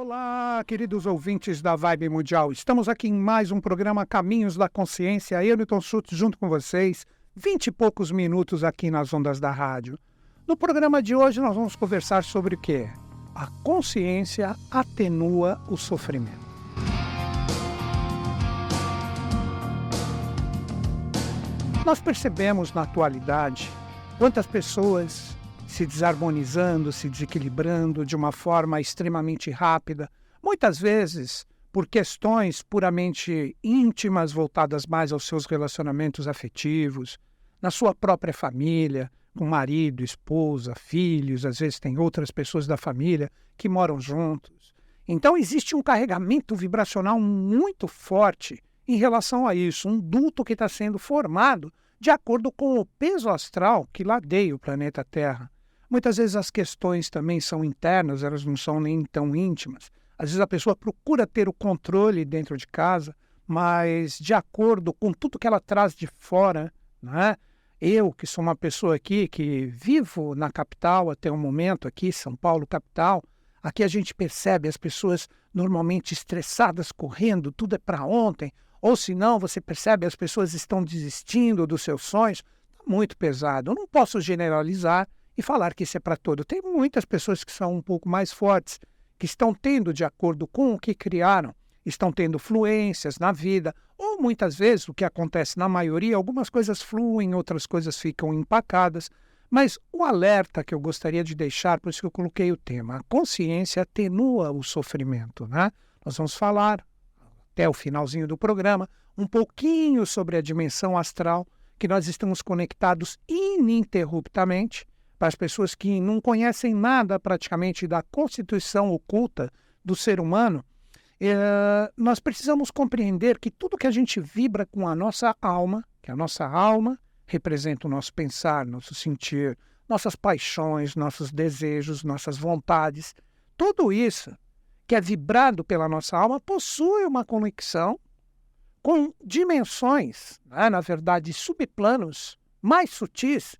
Olá, queridos ouvintes da Vibe Mundial. Estamos aqui em mais um programa Caminhos da Consciência. Eu, Newton Schultz, junto com vocês, vinte e poucos minutos aqui nas ondas da rádio. No programa de hoje, nós vamos conversar sobre o que? A consciência atenua o sofrimento. Nós percebemos na atualidade quantas pessoas se desarmonizando, se desequilibrando de uma forma extremamente rápida, muitas vezes por questões puramente íntimas voltadas mais aos seus relacionamentos afetivos, na sua própria família, com marido, esposa, filhos, às vezes tem outras pessoas da família que moram juntos. Então existe um carregamento vibracional muito forte em relação a isso, um duto que está sendo formado de acordo com o peso astral que ladeia o planeta Terra. Muitas vezes as questões também são internas, elas não são nem tão íntimas. Às vezes a pessoa procura ter o controle dentro de casa, mas de acordo com tudo que ela traz de fora, né? Eu, que sou uma pessoa aqui que vivo na capital até o momento, aqui, São Paulo, capital, aqui a gente percebe as pessoas normalmente estressadas, correndo, tudo é para ontem, ou se não, você percebe as pessoas estão desistindo dos seus sonhos, está muito pesado. Eu não posso generalizar, e falar que isso é para todo. Tem muitas pessoas que são um pouco mais fortes, que estão tendo, de acordo com o que criaram, estão tendo fluências na vida, ou muitas vezes, o que acontece na maioria, algumas coisas fluem, outras coisas ficam empacadas. Mas o alerta que eu gostaria de deixar, por isso que eu coloquei o tema, a consciência atenua o sofrimento. Né? Nós vamos falar, até o finalzinho do programa, um pouquinho sobre a dimensão astral, que nós estamos conectados ininterruptamente para as pessoas que não conhecem nada praticamente da constituição oculta do ser humano, é, nós precisamos compreender que tudo que a gente vibra com a nossa alma, que a nossa alma representa o nosso pensar, nosso sentir, nossas paixões, nossos desejos, nossas vontades, tudo isso que é vibrado pela nossa alma possui uma conexão com dimensões, né, na verdade, subplanos mais sutis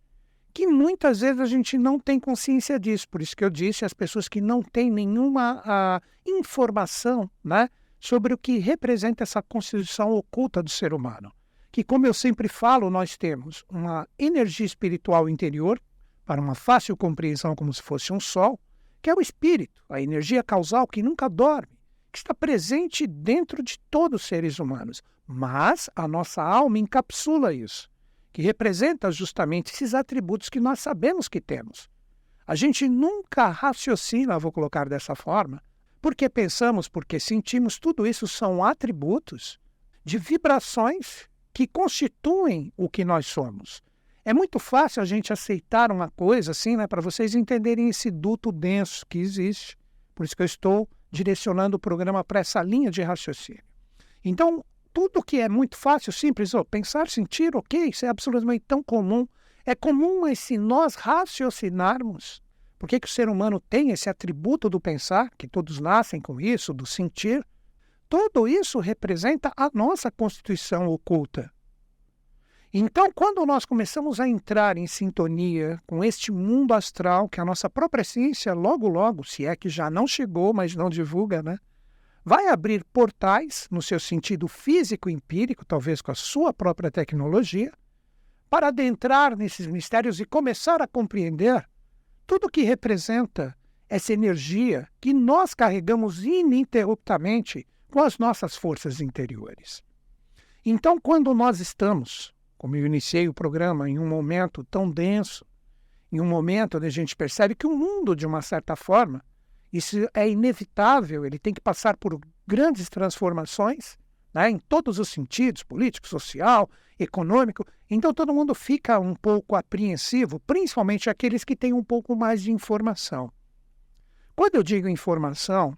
que muitas vezes a gente não tem consciência disso. Por isso que eu disse as pessoas que não têm nenhuma a, informação né, sobre o que representa essa constituição oculta do ser humano. Que, como eu sempre falo, nós temos uma energia espiritual interior, para uma fácil compreensão, como se fosse um sol, que é o espírito, a energia causal que nunca dorme, que está presente dentro de todos os seres humanos. Mas a nossa alma encapsula isso que representa justamente esses atributos que nós sabemos que temos. A gente nunca raciocina, vou colocar dessa forma, porque pensamos, porque sentimos, tudo isso são atributos de vibrações que constituem o que nós somos. É muito fácil a gente aceitar uma coisa assim, né, para vocês entenderem esse duto denso que existe. Por isso que eu estou direcionando o programa para essa linha de raciocínio. Então, tudo que é muito fácil, simples, pensar, sentir, ok, isso é absolutamente tão comum. É comum, mas se nós raciocinarmos, por que, que o ser humano tem esse atributo do pensar, que todos nascem com isso, do sentir? Tudo isso representa a nossa constituição oculta. Então, quando nós começamos a entrar em sintonia com este mundo astral, que a nossa própria ciência, logo, logo, se é que já não chegou, mas não divulga, né? Vai abrir portais, no seu sentido físico-empírico, talvez com a sua própria tecnologia, para adentrar nesses mistérios e começar a compreender tudo o que representa essa energia que nós carregamos ininterruptamente com as nossas forças interiores. Então, quando nós estamos, como eu iniciei o programa, em um momento tão denso, em um momento onde a gente percebe que o mundo, de uma certa forma, isso é inevitável, ele tem que passar por grandes transformações né, em todos os sentidos político, social, econômico. Então todo mundo fica um pouco apreensivo, principalmente aqueles que têm um pouco mais de informação. Quando eu digo informação,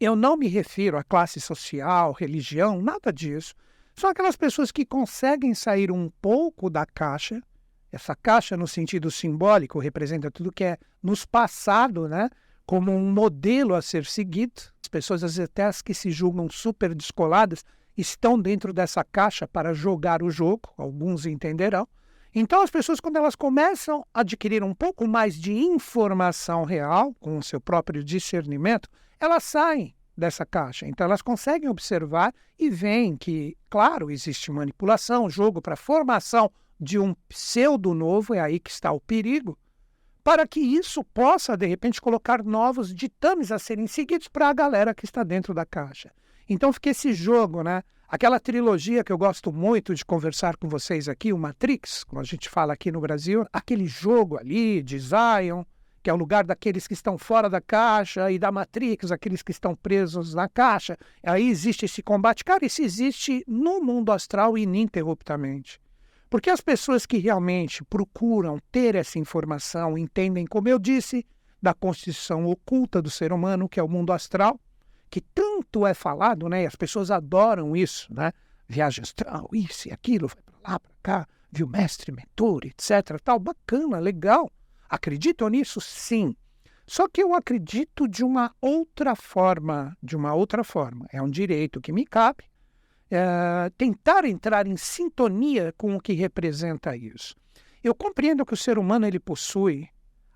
eu não me refiro à classe social, religião, nada disso. São aquelas pessoas que conseguem sair um pouco da caixa. Essa caixa, no sentido simbólico, representa tudo que é nos passado, né? Como um modelo a ser seguido. As pessoas, às vezes, até as que se julgam super descoladas, estão dentro dessa caixa para jogar o jogo, alguns entenderão. Então, as pessoas, quando elas começam a adquirir um pouco mais de informação real, com o seu próprio discernimento, elas saem dessa caixa. Então elas conseguem observar e veem que, claro, existe manipulação, jogo para formação de um pseudo novo, é aí que está o perigo, para que isso possa, de repente, colocar novos ditames a serem seguidos para a galera que está dentro da caixa. Então fica esse jogo, né? Aquela trilogia que eu gosto muito de conversar com vocês aqui, o Matrix, como a gente fala aqui no Brasil, aquele jogo ali de Zion, que é o lugar daqueles que estão fora da caixa, e da Matrix, aqueles que estão presos na caixa. Aí existe esse combate. Cara, isso existe no mundo astral ininterruptamente. Porque as pessoas que realmente procuram ter essa informação entendem, como eu disse, da constituição oculta do ser humano, que é o mundo astral, que tanto é falado, né? E as pessoas adoram isso, né? Viagem astral, isso e aquilo, vai para lá, para cá, viu mestre, mentor, etc. Tal, bacana, legal. Acreditam nisso? Sim. Só que eu acredito de uma outra forma, de uma outra forma. É um direito que me cabe é, tentar entrar em sintonia com o que representa isso. Eu compreendo que o ser humano ele possui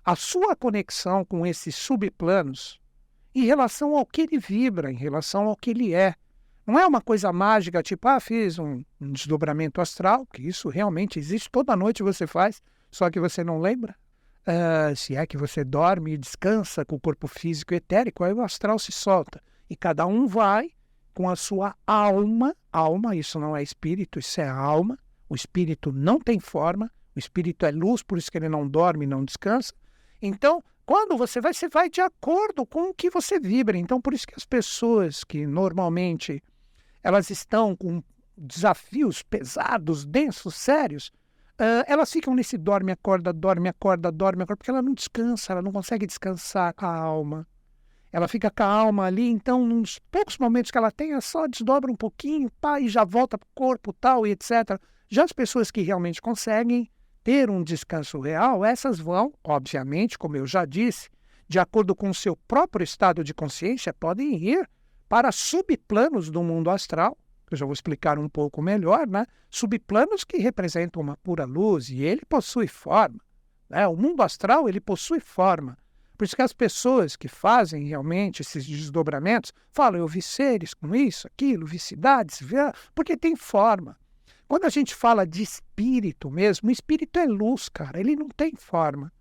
a sua conexão com esses subplanos em relação ao que ele vibra, em relação ao que ele é. Não é uma coisa mágica, tipo, ah, fiz um, um desdobramento astral, que isso realmente existe, toda noite você faz, só que você não lembra. Uh, se é que você dorme e descansa com o corpo físico etérico, aí o astral se solta. E cada um vai com a sua alma. Alma, isso não é espírito, isso é alma. O espírito não tem forma, o espírito é luz, por isso que ele não dorme não descansa. Então, quando você vai, você vai de acordo com o que você vibra. Então, por isso que as pessoas que normalmente elas estão com desafios pesados, densos, sérios, Uh, elas ficam nesse dorme, acorda, dorme, acorda, dorme, acorda, porque ela não descansa, ela não consegue descansar com a alma. Ela fica com a alma ali, então, nos poucos momentos que ela tem, ela só desdobra um pouquinho, pá, e já volta para o corpo tal, e etc. Já as pessoas que realmente conseguem ter um descanso real, essas vão, obviamente, como eu já disse, de acordo com o seu próprio estado de consciência, podem ir para subplanos do mundo astral, que eu já vou explicar um pouco melhor, né? subplanos que representam uma pura luz e ele possui forma. Né? O mundo astral ele possui forma. Por isso que as pessoas que fazem realmente esses desdobramentos falam, eu vi seres com isso, aquilo, vi cidades, vi... porque tem forma. Quando a gente fala de espírito mesmo, o espírito é luz, cara, ele não tem forma.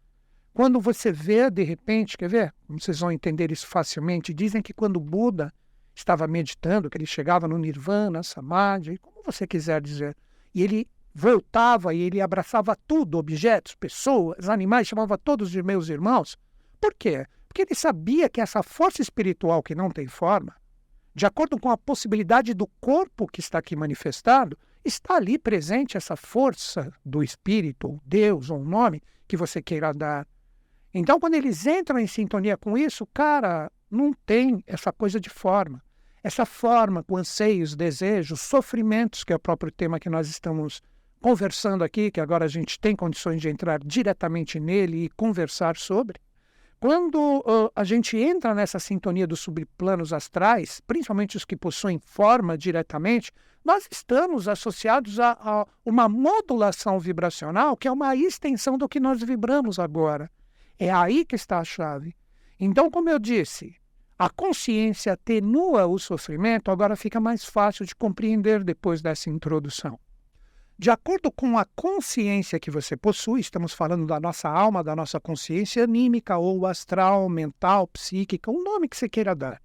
Quando você vê, de repente, quer ver? Vocês vão entender isso facilmente. Dizem que quando Buda estava meditando, que ele chegava no nirvana, samadhi, como você quiser dizer. E ele voltava e ele abraçava tudo, objetos, pessoas, animais, chamava todos de meus irmãos. Por quê? Porque ele sabia que essa força espiritual que não tem forma, de acordo com a possibilidade do corpo que está aqui manifestado, está ali presente essa força do espírito, ou Deus, ou um nome que você queira dar. Então, quando eles entram em sintonia com isso, cara, não tem essa coisa de forma essa forma com anseios, desejos, sofrimentos, que é o próprio tema que nós estamos conversando aqui, que agora a gente tem condições de entrar diretamente nele e conversar sobre. Quando uh, a gente entra nessa sintonia dos subplanos astrais, principalmente os que possuem forma diretamente, nós estamos associados a, a uma modulação vibracional que é uma extensão do que nós vibramos agora. É aí que está a chave. Então, como eu disse, a consciência atenua o sofrimento, agora fica mais fácil de compreender depois dessa introdução. De acordo com a consciência que você possui, estamos falando da nossa alma, da nossa consciência anímica ou astral, mental, psíquica, o nome que você queira dar.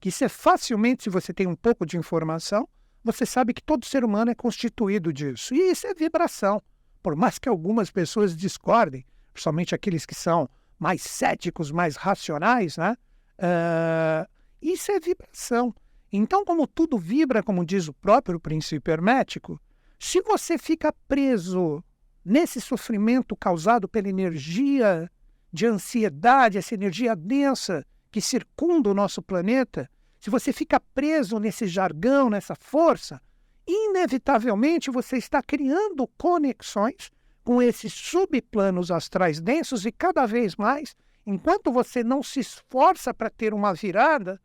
Que é facilmente, se você tem um pouco de informação, você sabe que todo ser humano é constituído disso. E isso é vibração. Por mais que algumas pessoas discordem, principalmente aqueles que são mais céticos, mais racionais, né? Uh, isso é vibração. Então, como tudo vibra, como diz o próprio princípio hermético, se você fica preso nesse sofrimento causado pela energia de ansiedade, essa energia densa que circunda o nosso planeta, se você fica preso nesse jargão, nessa força, inevitavelmente você está criando conexões com esses subplanos astrais densos e cada vez mais Enquanto você não se esforça para ter uma virada,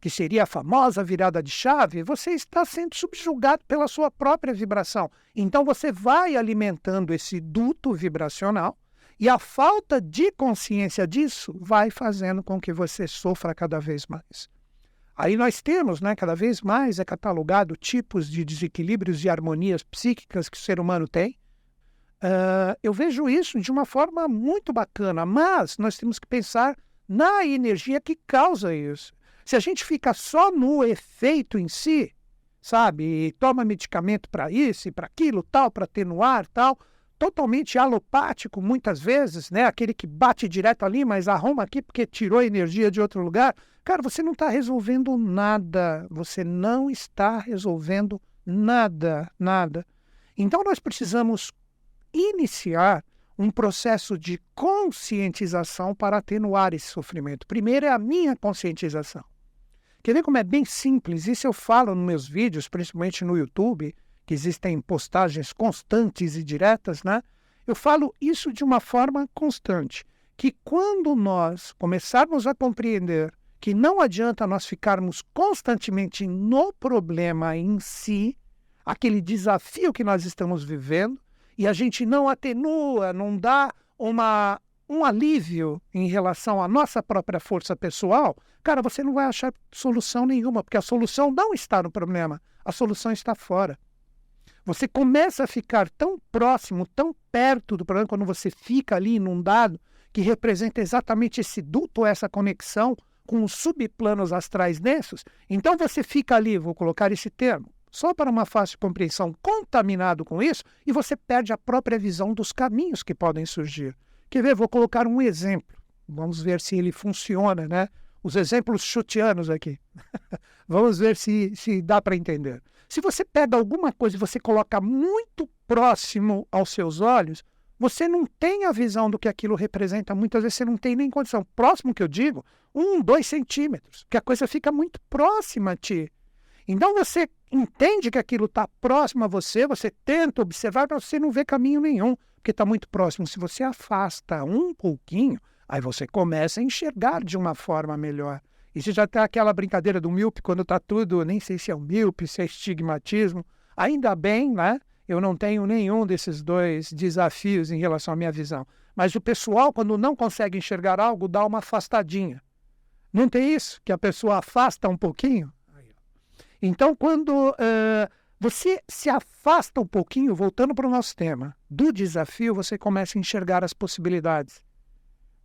que seria a famosa virada de chave, você está sendo subjugado pela sua própria vibração. Então você vai alimentando esse duto vibracional e a falta de consciência disso vai fazendo com que você sofra cada vez mais. Aí nós temos, né, cada vez mais é catalogado tipos de desequilíbrios e harmonias psíquicas que o ser humano tem. Uh, eu vejo isso de uma forma muito bacana, mas nós temos que pensar na energia que causa isso. Se a gente fica só no efeito em si, sabe, e toma medicamento para isso e para aquilo, tal, para atenuar, tal, totalmente alopático muitas vezes, né? Aquele que bate direto ali, mas arruma aqui porque tirou energia de outro lugar. Cara, você não está resolvendo nada. Você não está resolvendo nada, nada. Então nós precisamos iniciar um processo de conscientização para atenuar esse sofrimento. Primeiro é a minha conscientização. Quer ver como é bem simples? Isso eu falo nos meus vídeos, principalmente no YouTube que existem postagens constantes e diretas, né? Eu falo isso de uma forma constante, que quando nós começarmos a compreender que não adianta nós ficarmos constantemente no problema em si, aquele desafio que nós estamos vivendo, e a gente não atenua, não dá uma, um alívio em relação à nossa própria força pessoal, cara, você não vai achar solução nenhuma, porque a solução não está no problema, a solução está fora. Você começa a ficar tão próximo, tão perto do problema, quando você fica ali inundado, que representa exatamente esse duto, essa conexão com os subplanos astrais densos. Então você fica ali, vou colocar esse termo, só para uma fácil compreensão, contaminado com isso, e você perde a própria visão dos caminhos que podem surgir. Quer ver? Vou colocar um exemplo. Vamos ver se ele funciona, né? Os exemplos chutianos aqui. Vamos ver se, se dá para entender. Se você pega alguma coisa e você coloca muito próximo aos seus olhos, você não tem a visão do que aquilo representa. Muitas vezes você não tem nem condição. Próximo que eu digo, um, dois centímetros, que a coisa fica muito próxima a ti. Então você entende que aquilo está próximo a você, você tenta observar, mas você não vê caminho nenhum, porque está muito próximo. Se você afasta um pouquinho, aí você começa a enxergar de uma forma melhor. E se já tem aquela brincadeira do míope, quando está tudo, nem sei se é o míope, se é estigmatismo, ainda bem, né? Eu não tenho nenhum desses dois desafios em relação à minha visão. Mas o pessoal, quando não consegue enxergar algo, dá uma afastadinha. Não tem isso? Que a pessoa afasta um pouquinho? Então, quando uh, você se afasta um pouquinho, voltando para o nosso tema, do desafio, você começa a enxergar as possibilidades.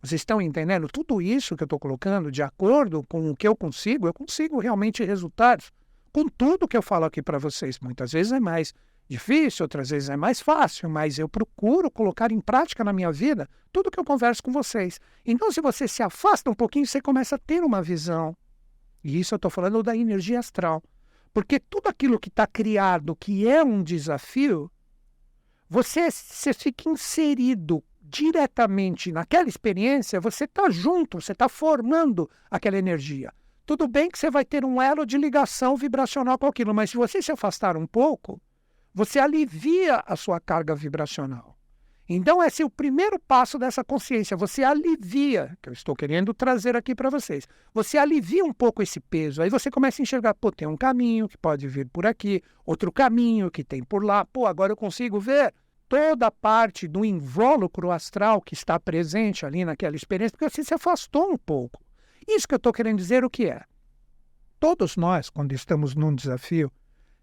Vocês estão entendendo? Tudo isso que eu estou colocando, de acordo com o que eu consigo, eu consigo realmente resultados com tudo que eu falo aqui para vocês. Muitas vezes é mais difícil, outras vezes é mais fácil, mas eu procuro colocar em prática na minha vida tudo que eu converso com vocês. Então, se você se afasta um pouquinho, você começa a ter uma visão. E isso eu estou falando da energia astral. Porque tudo aquilo que está criado, que é um desafio, você, você fica inserido diretamente naquela experiência, você está junto, você está formando aquela energia. Tudo bem que você vai ter um elo de ligação vibracional com aquilo, mas se você se afastar um pouco, você alivia a sua carga vibracional. Então, esse é o primeiro passo dessa consciência. Você alivia, que eu estou querendo trazer aqui para vocês. Você alivia um pouco esse peso. Aí você começa a enxergar: pô, tem um caminho que pode vir por aqui, outro caminho que tem por lá. Pô, agora eu consigo ver toda a parte do invólucro astral que está presente ali naquela experiência, porque você se afastou um pouco. Isso que eu estou querendo dizer o que é? Todos nós, quando estamos num desafio,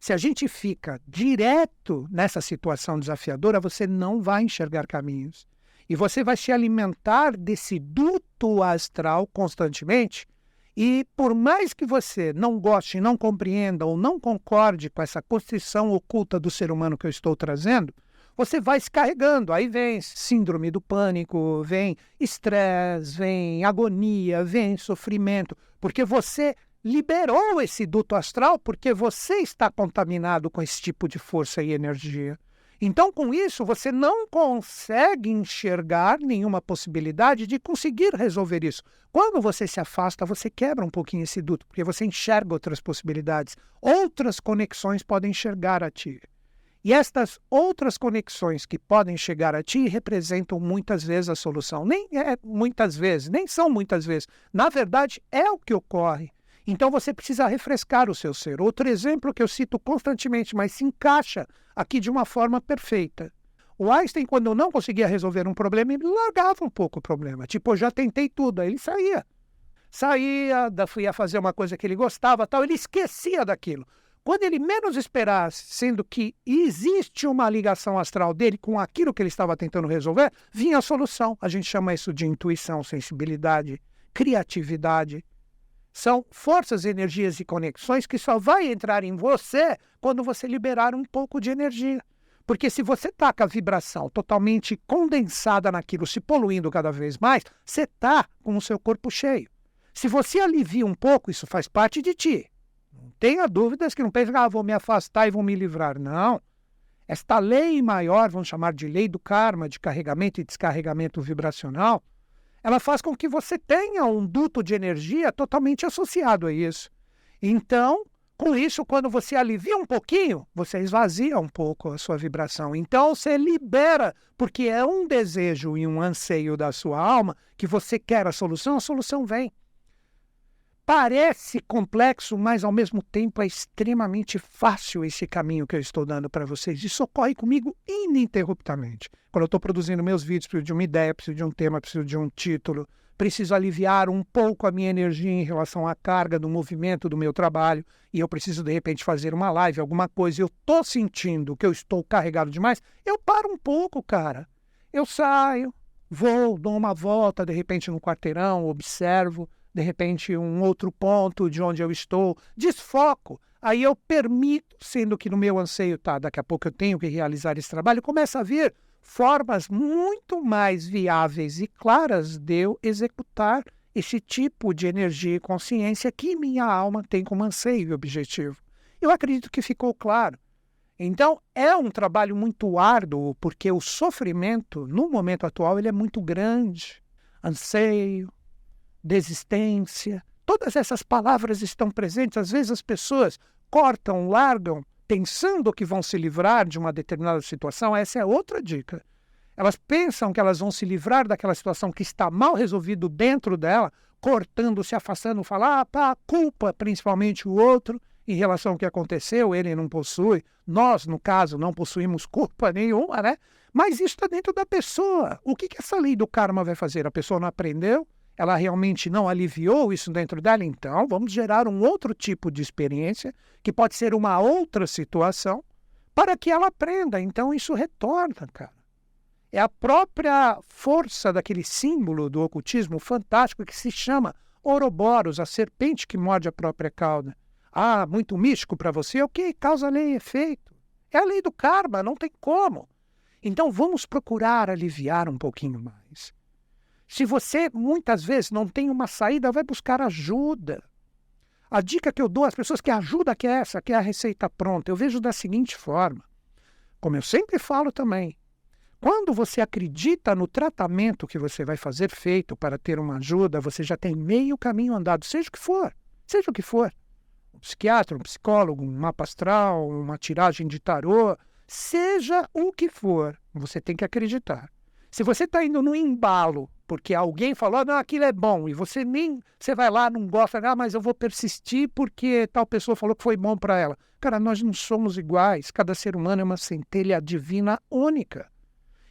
se a gente fica direto nessa situação desafiadora, você não vai enxergar caminhos. E você vai se alimentar desse duto astral constantemente. E por mais que você não goste, não compreenda ou não concorde com essa construção oculta do ser humano que eu estou trazendo, você vai se carregando. Aí vem síndrome do pânico, vem estresse, vem agonia, vem sofrimento, porque você liberou esse duto astral porque você está contaminado com esse tipo de força e energia. Então, com isso, você não consegue enxergar nenhuma possibilidade de conseguir resolver isso. Quando você se afasta, você quebra um pouquinho esse duto, porque você enxerga outras possibilidades. Outras conexões podem enxergar a ti. E estas outras conexões que podem chegar a ti representam muitas vezes a solução. Nem é muitas vezes, nem são muitas vezes. Na verdade, é o que ocorre. Então você precisa refrescar o seu ser. Outro exemplo que eu cito constantemente, mas se encaixa aqui de uma forma perfeita. O Einstein, quando não conseguia resolver um problema, ele largava um pouco o problema. Tipo, já tentei tudo, aí ele saía. saía, ia fazer uma coisa que ele gostava, tal, ele esquecia daquilo. Quando ele menos esperasse, sendo que existe uma ligação astral dele com aquilo que ele estava tentando resolver, vinha a solução. A gente chama isso de intuição, sensibilidade, criatividade. São forças, energias e conexões que só vai entrar em você quando você liberar um pouco de energia. Porque se você está com a vibração totalmente condensada naquilo, se poluindo cada vez mais, você está com o seu corpo cheio. Se você alivia um pouco, isso faz parte de ti. Não tenha dúvidas que não pense, ah, vou me afastar e vou me livrar. Não. Esta lei maior, vamos chamar de lei do karma, de carregamento e descarregamento vibracional, ela faz com que você tenha um duto de energia totalmente associado a isso. Então, com isso, quando você alivia um pouquinho, você esvazia um pouco a sua vibração. Então, você libera, porque é um desejo e um anseio da sua alma que você quer a solução, a solução vem. Parece complexo, mas ao mesmo tempo é extremamente fácil esse caminho que eu estou dando para vocês. Isso ocorre comigo ininterruptamente. Quando eu estou produzindo meus vídeos, preciso de uma ideia, preciso de um tema, preciso de um título, preciso aliviar um pouco a minha energia em relação à carga do movimento do meu trabalho e eu preciso de repente fazer uma live, alguma coisa, eu estou sentindo que eu estou carregado demais, eu paro um pouco, cara. Eu saio, vou, dou uma volta de repente no quarteirão, observo de repente um outro ponto de onde eu estou, desfoco. Aí eu permito, sendo que no meu anseio, tá, daqui a pouco eu tenho que realizar esse trabalho, começa a vir formas muito mais viáveis e claras de eu executar esse tipo de energia e consciência que minha alma tem como anseio e objetivo. Eu acredito que ficou claro. Então, é um trabalho muito árduo, porque o sofrimento, no momento atual, ele é muito grande. Anseio, desistência. Todas essas palavras estão presentes. Às vezes as pessoas cortam, largam, pensando que vão se livrar de uma determinada situação. Essa é outra dica. Elas pensam que elas vão se livrar daquela situação que está mal resolvido dentro dela, cortando, se afastando, falar, ah, pá, culpa principalmente o outro em relação ao que aconteceu, ele não possui. Nós, no caso, não possuímos culpa nenhuma, né? Mas isso está dentro da pessoa. O que, que essa lei do karma vai fazer? A pessoa não aprendeu, ela realmente não aliviou isso dentro dela, então vamos gerar um outro tipo de experiência, que pode ser uma outra situação, para que ela aprenda. Então isso retorna, cara. É a própria força daquele símbolo do ocultismo fantástico que se chama Ouroboros, a serpente que morde a própria cauda. Ah, muito místico para você? O que? Causa, lei e efeito. É a lei do karma, não tem como. Então vamos procurar aliviar um pouquinho mais. Se você muitas vezes não tem uma saída, vai buscar ajuda. A dica que eu dou às pessoas que ajuda que é essa, que é a receita pronta, eu vejo da seguinte forma. Como eu sempre falo também, quando você acredita no tratamento que você vai fazer feito para ter uma ajuda, você já tem meio caminho andado, seja o que for, seja o que for. Um psiquiatra, um psicólogo, um mapa astral, uma tiragem de tarô, seja o que for, você tem que acreditar. Se você está indo no embalo porque alguém falou, não, aquilo é bom, e você nem, você vai lá, não gosta, ah, mas eu vou persistir porque tal pessoa falou que foi bom para ela. Cara, nós não somos iguais, cada ser humano é uma centelha divina única.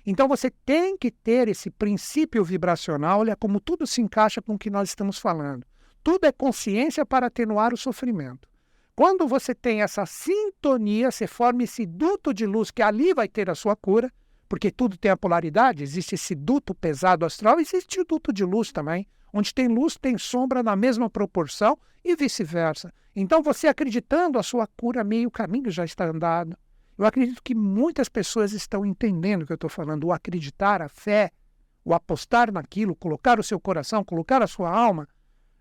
Então você tem que ter esse princípio vibracional, olha como tudo se encaixa com o que nós estamos falando. Tudo é consciência para atenuar o sofrimento. Quando você tem essa sintonia, você forma esse duto de luz que ali vai ter a sua cura, porque tudo tem a polaridade, existe esse duto pesado astral, existe o duto de luz também. Onde tem luz, tem sombra na mesma proporção e vice-versa. Então, você acreditando, a sua cura, meio caminho já está andado. Eu acredito que muitas pessoas estão entendendo o que eu estou falando. O acreditar, a fé, o apostar naquilo, colocar o seu coração, colocar a sua alma,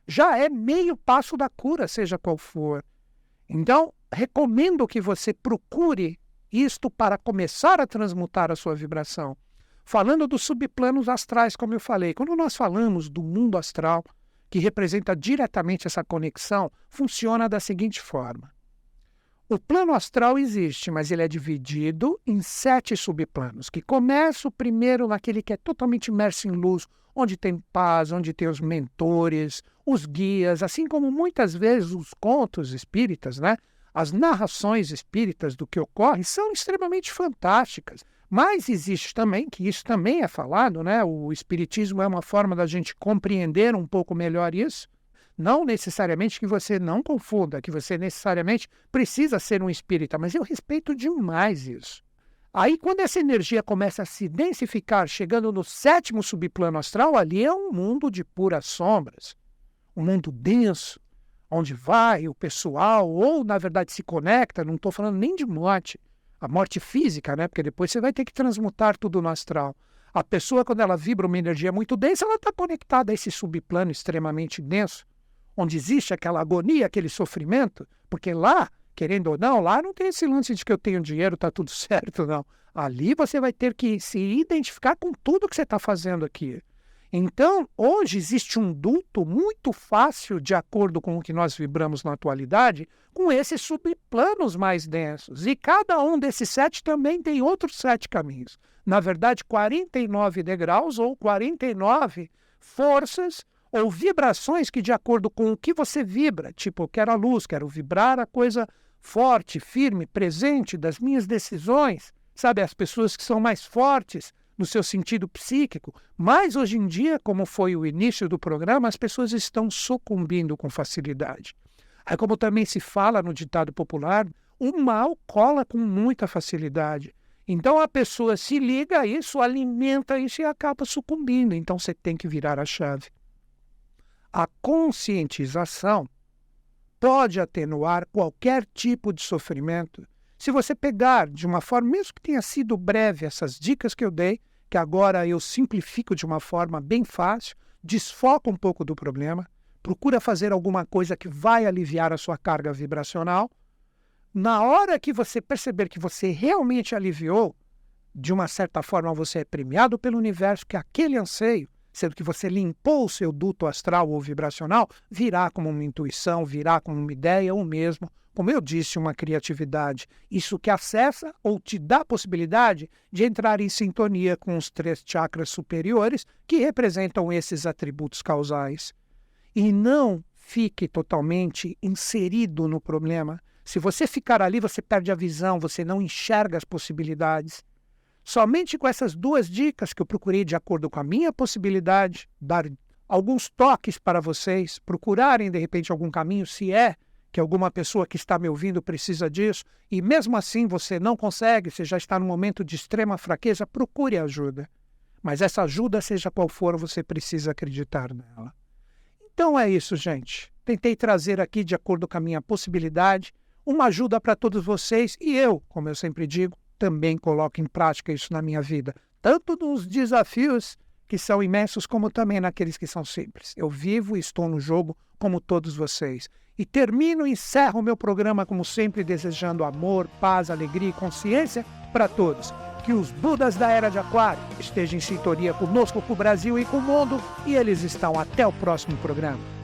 já é meio passo da cura, seja qual for. Então, recomendo que você procure isto para começar a transmutar a sua vibração. Falando dos subplanos astrais, como eu falei, quando nós falamos do mundo astral, que representa diretamente essa conexão, funciona da seguinte forma. O plano astral existe, mas ele é dividido em sete subplanos, que começa primeiro naquele que é totalmente imerso em luz, onde tem paz, onde tem os mentores, os guias, assim como muitas vezes os contos espíritas, né? As narrações espíritas do que ocorre são extremamente fantásticas. Mas existe também, que isso também é falado, né? O espiritismo é uma forma da gente compreender um pouco melhor isso. Não necessariamente que você não confunda, que você necessariamente precisa ser um espírita, mas eu respeito demais isso. Aí, quando essa energia começa a se densificar, chegando no sétimo subplano astral, ali é um mundo de puras sombras, um mundo denso, onde vai o pessoal, ou na verdade se conecta, não estou falando nem de morte, a morte física, né? Porque depois você vai ter que transmutar tudo no astral. A pessoa, quando ela vibra uma energia muito densa, ela está conectada a esse subplano extremamente denso, onde existe aquela agonia, aquele sofrimento, porque lá, querendo ou não, lá não tem esse lance de que eu tenho dinheiro, está tudo certo, não. Ali você vai ter que se identificar com tudo que você está fazendo aqui. Então, hoje existe um duto muito fácil, de acordo com o que nós vibramos na atualidade, com esses subplanos mais densos. E cada um desses sete também tem outros sete caminhos. Na verdade, 49 degraus ou 49 forças ou vibrações que, de acordo com o que você vibra, tipo, eu quero a luz, quero vibrar a coisa forte, firme, presente das minhas decisões, sabe? As pessoas que são mais fortes no seu sentido psíquico, mas hoje em dia, como foi o início do programa, as pessoas estão sucumbindo com facilidade. Aí, como também se fala no ditado popular, o mal cola com muita facilidade. Então a pessoa se liga a isso, alimenta isso e acaba sucumbindo. Então você tem que virar a chave. A conscientização pode atenuar qualquer tipo de sofrimento se você pegar de uma forma, mesmo que tenha sido breve, essas dicas que eu dei que agora eu simplifico de uma forma bem fácil, desfoca um pouco do problema, procura fazer alguma coisa que vai aliviar a sua carga vibracional. Na hora que você perceber que você realmente aliviou, de uma certa forma você é premiado pelo universo que aquele anseio, sendo que você limpou o seu duto astral ou vibracional, virá como uma intuição, virá como uma ideia ou mesmo como eu disse, uma criatividade. Isso que acessa ou te dá a possibilidade de entrar em sintonia com os três chakras superiores que representam esses atributos causais. E não fique totalmente inserido no problema. Se você ficar ali, você perde a visão, você não enxerga as possibilidades. Somente com essas duas dicas que eu procurei de acordo com a minha possibilidade, dar alguns toques para vocês, procurarem de repente algum caminho, se é que alguma pessoa que está me ouvindo precisa disso, e mesmo assim você não consegue, você já está num momento de extrema fraqueza, procure ajuda. Mas essa ajuda, seja qual for, você precisa acreditar nela. Então é isso, gente. Tentei trazer aqui, de acordo com a minha possibilidade, uma ajuda para todos vocês e eu, como eu sempre digo, também coloco em prática isso na minha vida, tanto nos desafios que são imensos, como também naqueles que são simples. Eu vivo e estou no jogo como todos vocês. E termino e encerro o meu programa, como sempre, desejando amor, paz, alegria e consciência para todos. Que os Budas da Era de Aquário estejam em sintonia conosco, com o Brasil e com o mundo. E eles estão até o próximo programa.